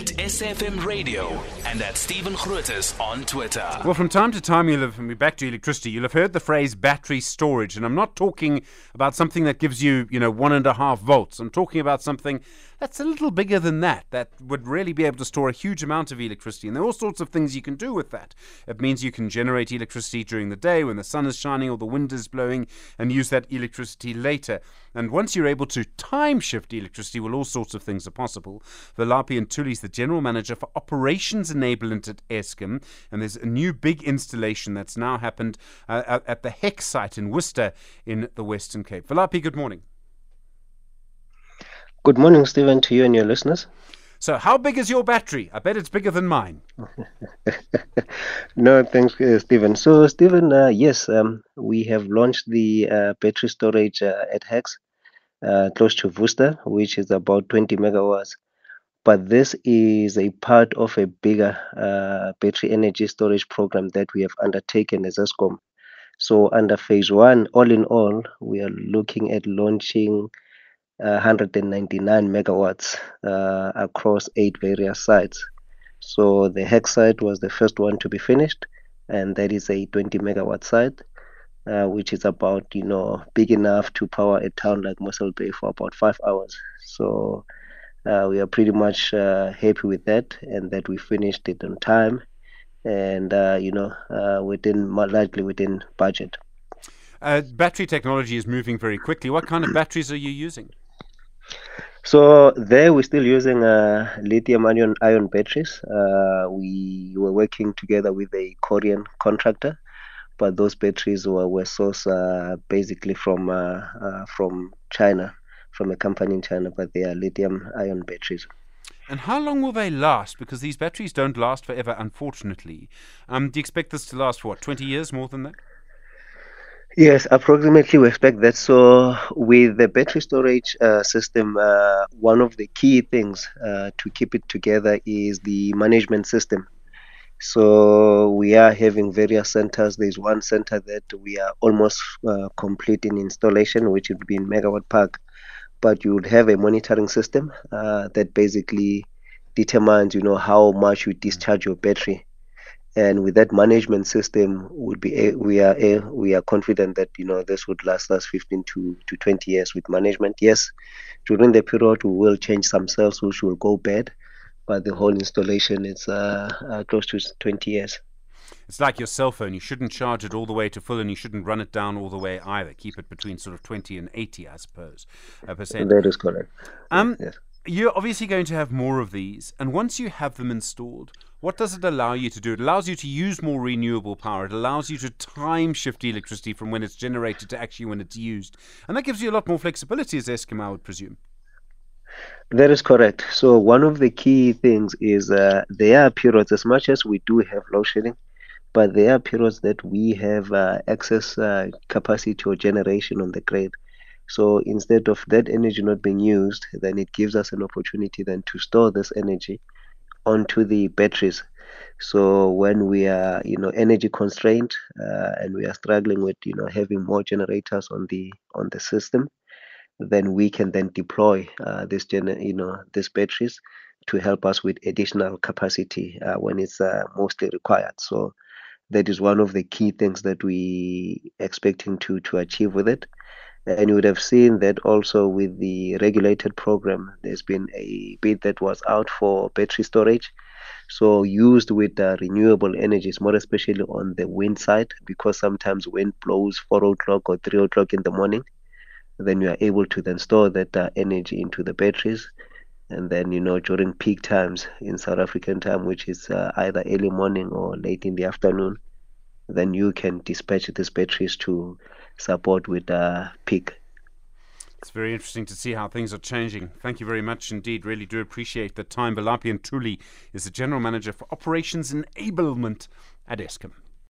at SFM Radio and at Stephen Grootes on Twitter. Well, from time to time, you'll have, we're back to electricity, you'll have heard the phrase battery storage. And I'm not talking about something that gives you, you know, one and a half volts. I'm talking about something that's a little bigger than that, that would really be able to store a huge amount of electricity. And there are all sorts of things you can do with that. It means you can generate electricity during the day when the sun is shining or the wind is blowing and use that electricity later. And once you're able to time shift electricity, well, all sorts of things are possible. Velaphi Ntuli is the general manager for operations enablement at Eskom, and there's a new big installation that's now happened uh, at the HEX site in Worcester in the Western Cape. Velaphi, good morning. Good morning, Stephen, to you and your listeners. So, how big is your battery? I bet it's bigger than mine. no, thanks, uh, Stephen. So, Stephen, uh, yes, um, we have launched the uh, battery storage uh, at Hex, uh, close to Worcester, which is about 20 megawatts. But this is a part of a bigger uh, battery energy storage program that we have undertaken as Eskom. So, under phase one, all in all, we are looking at launching 199 megawatts uh, across eight various sites. So the Hex site was the first one to be finished, and that is a 20 megawatt site, uh, which is about you know big enough to power a town like Mossel Bay for about five hours. So uh, we are pretty much uh, happy with that, and that we finished it on time, and uh, you know uh, within largely within budget. battery technology is moving very quickly. What kind of batteries are you using? So there we're still using uh, lithium ion, ion batteries. Uh, we were working together with a Korean contractor, but those batteries were, were sourced uh, basically from uh, uh, from China, from a company in China, but they are lithium ion batteries. And how long will they last? Because these batteries don't last forever, unfortunately. Um, do you expect this to last for what, 20 years, more than that? Yes, approximately we expect that. So with the battery storage uh, system, uh, one of the key things uh, to keep it together is the management system. So we are having various centers. There's one center that we are almost uh, complete in installation, which would be in Megawatt Park. But you would have a monitoring system uh, that basically determines, you know, how much you discharge your battery and with that management system would be we are we are confident that you know this would last us 15 to, to 20 years with management. Yes during the period we will change some cells which will go bad but the whole installation is uh, uh, close to 20 years. It's like your cell phone. You shouldn't charge it all the way to full and you shouldn't run it down all the way either. Keep it between sort of 20 and 80 i suppose uh, percent. That is correct. Um yes. You're obviously going to have more of these and once you have them installed what does it allow you to do? It allows you to use more renewable power. It allows you to time shift electricity from when it's generated to actually when it's used. And that gives you a lot more flexibility as Eskom, I would presume. That is correct. So one of the key things is uh, there are periods, as much as we do have load shedding, but there are periods that we have uh, excess uh, capacity or generation on the grid. So instead of that energy not being used, then it gives us an opportunity then to store this energy onto the batteries. So when we are, you know, energy constrained uh, and we are struggling with, you know, having more generators on the on the system, then we can then deploy uh, this, gener- you know, these batteries to help us with additional capacity uh, when it's uh, mostly required. So that is one of the key things that we expecting to to achieve with it. And you would have seen that also with the regulated program, there's been a bid that was out for battery storage. So used with uh, renewable energies, more especially on the wind side, because sometimes wind blows four o'clock or three o'clock in the morning. Then you are able to then store that uh, energy into the batteries. And then, you know, during peak times in South African time, which is uh, either early morning or late in the afternoon, then you can dispatch these batteries to support with uh, peak. It's very interesting to see how things are changing. Thank you very much indeed. Really do appreciate the time. Velaphi Ntuli is the General Manager for Operations Enablement at Eskom.